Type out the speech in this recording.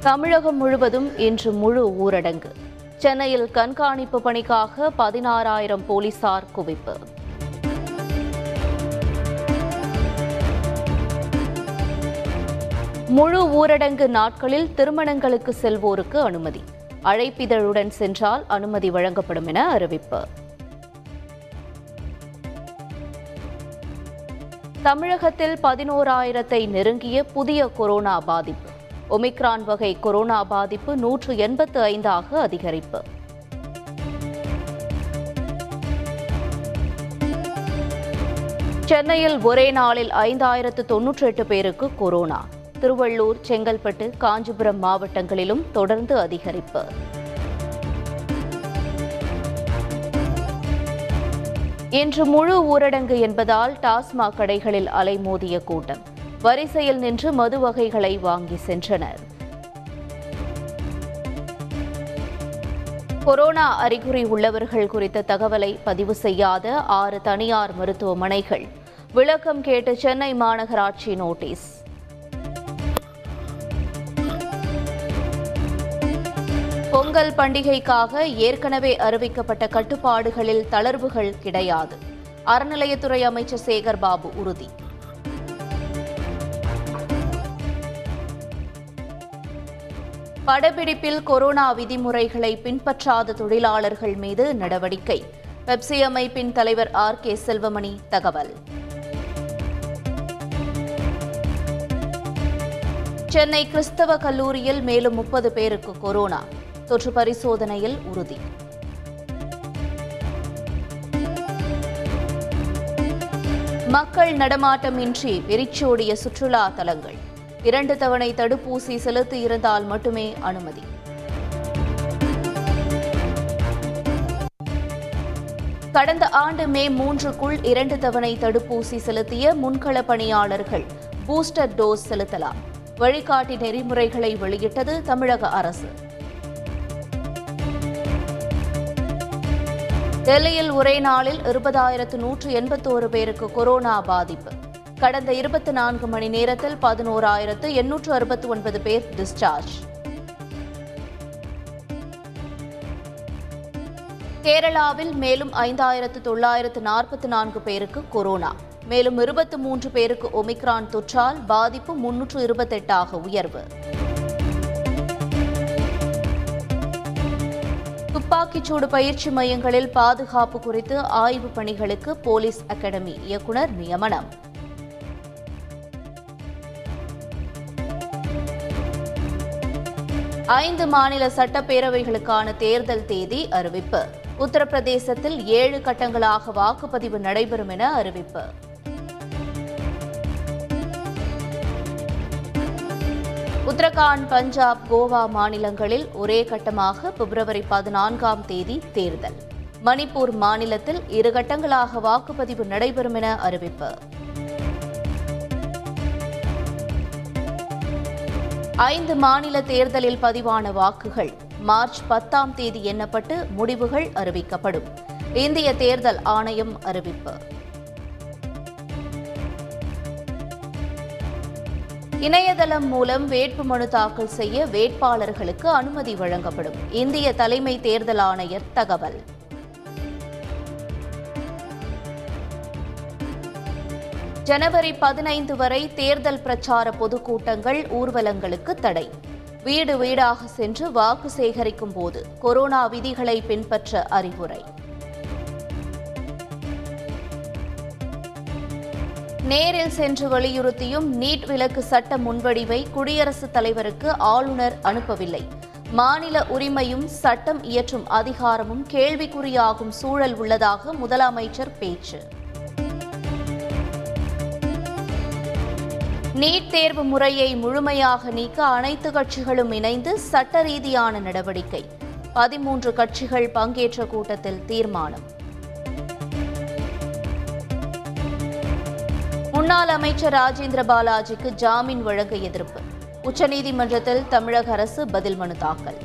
தமிழகம் முழுவதும் இன்று முழு ஊரடங்கு. சென்னையில் கண்காணிப்பு பணிக்காக பதினாறாயிரம் போலீசார் குவிப்பு. முழு ஊரடங்கு நாட்களில் திருமணங்களுக்கு செல்வோருக்கு அனுமதி. அழைப்பிதழுடன் சென்றால் அனுமதி வழங்கப்படும் என அறிவிப்பு. தமிழகத்தில் பதினோராயிரத்தை நெருங்கிய புதிய கொரோனா பாதிப்பு. ஒமிக்ரான் வகை கொரோனா பாதிப்பு நூற்று எண்பத்து ஐந்தாக அதிகரிப்பு. சென்னையில் ஒரே நாளில் ஐந்தாயிரத்து தொன்னூற்றி எட்டு பேருக்கு கொரோனா. திருவள்ளூர் செங்கல்பட்டு காஞ்சிபுரம் மாவட்டங்களிலும் தொடர்ந்து அதிகரிப்பு. இன்று முழு ஊரடங்கு என்பதால் டாஸ்மாக் கடைகளில் அலைமோதிய கூட்டம். வரிசையில் நின்று மது வகைகளை வாங்கி சென்றனர். கொரோனா அறிகுறி உள்ளவர்கள் குறித்த தகவலை பதிவு செய்யாத ஆறு தனியார் மருத்துவமனைகள். விளக்கம் கேட்டு சென்னை மாநகராட்சி நோட்டீஸ். பொங்கல் பண்டிகைக்காக ஏற்கனவே அறிவிக்கப்பட்ட கட்டுப்பாடுகளில் தளர்வுகள் கிடையாது. அறநிலையத்துறை அமைச்சர் சேகர் பாபு உறுதி. படப்பிடிப்பில் கொரோனா விதிமுறைகளை பின்பற்றாத தொழிலாளர்கள் மீது நடவடிக்கை. பெப்சி அமைப்பின் தலைவர் ஆர். கே. செல்வமணி தகவல். சென்னை கிறிஸ்தவ கல்லூரியில் மேலும் முப்பது பேருக்கு கொரோனா. தொற்று பரிசோதனையில் உறுதி. மக்கள் நடமாட்டமின்றி வெறிச்சோடிய சுற்றுலா தலங்கள். இரண்டு தவணை தடுப்பூசி செலுத்தி இருந்தால் மட்டுமே அனுமதி. கடந்த ஆண்டு மே மூன்றுக்குள் இரண்டு தவணை தடுப்பூசி செலுத்திய முன்கள பணியாளர்கள் பூஸ்டர் டோஸ் செலுத்தலாம். வழிகாட்டி நெறிமுறைகளை வெளியிட்டது தமிழக அரசு. டெல்லியில் ஒரே நாளில் இருபதாயிரத்து நூற்று எண்பத்தோரு பேருக்கு கொரோனா பாதிப்பு. கடந்த இருபத்தி நான்கு மணி நேரத்தில் பதினோராயிரத்து எண்ணூற்று அறுபத்தி ஒன்பது பேர் டிஸ்சார்ஜ் கேரளாவில் மேலும் ஐந்தாயிரத்து தொள்ளாயிரத்து நாற்பத்தி நான்கு பேருக்கு கொரோனா மேலும் இருபத்தி மூன்று பேருக்கு ஒமிக்ரான் தொற்றால் பாதிப்பு முன்னூற்று இருபத்தெட்டாக உயர்வு. துப்பாக்கிச்சூடு பயிற்சி மையங்களில் பாதுகாப்பு குறித்து ஆய்வுப் பணிகளுக்கு போலீஸ் அகாடமி இயக்குநர் நியமனம். ஐந்து மாநில சட்டப்பேரவைகளுக்கான தேர்தல் தேதி அறிவிப்பு. உத்தரப்பிரதேசத்தில் ஏழு கட்டங்களாக வாக்குப்பதிவு நடைபெறும் என அறிவிப்பு. உத்தரகாண்ட் பஞ்சாப் கோவா மாநிலங்களில் ஒரே கட்டமாக பிப்ரவரி பதினான்காம் தேதி தேர்தல். மணிப்பூர் மாநிலத்தில் இரு கட்டங்களாக வாக்குப்பதிவு நடைபெறும் என அறிவிப்பு. ஐந்து மாநில தேர்தலில் பதிவான வாக்குகள் மார்ச் பத்தாம் தேதி எண்ணப்பட்டு முடிவுகள் அறிவிக்கப்படும். இந்திய தேர்தல் ஆணையம் அறிவிப்பு. இணையதளம் மூலம் வேட்புமனு தாக்கல் செய்ய வேட்பாளர்களுக்கு அனுமதி வழங்கப்படும். இந்திய தலைமை தேர்தல் ஆணையர் தகவல். ஜனவரி பதினைந்து வரை தேர்தல் பிரச்சார பொதுக்கூட்டங்கள் ஊர்வலங்களுக்கு தடை. வீடு வீடாக சென்று வாக்கு சேகரிக்கும் போது கொரோனா விதிகளை பின்பற்ற அறிவுரை. நேரில் சென்று வலியுறுத்தியும் நீட் விலக்கு சட்ட முன்வடிவை குடியரசுத் தலைவருக்கு ஆளுநர் அனுப்பவில்லை. மாநில உரிமையும் சட்டம் இயற்றும் அதிகாரமும் கேள்விக்குறியாகும் சூழல் உள்ளதாக முதலமைச்சர் பேச்சு. நீட் தேர்வு முறையை முழுமையாக நீக்க அனைத்து கட்சிகளும் இணைந்து சட்ட ரீதியான நடவடிக்கை. பதிமூன்று கட்சிகள் பங்கேற்ற கூட்டத்தில் தீர்மானம். முன்னாள் அமைச்சர் ராஜேந்திர பாலாஜிக்கு ஜாமீன் வழங்க எதிர்ப்பு. உச்சநீதிமன்றத்தில் தமிழக அரசு பதில் மனு தாக்கல்.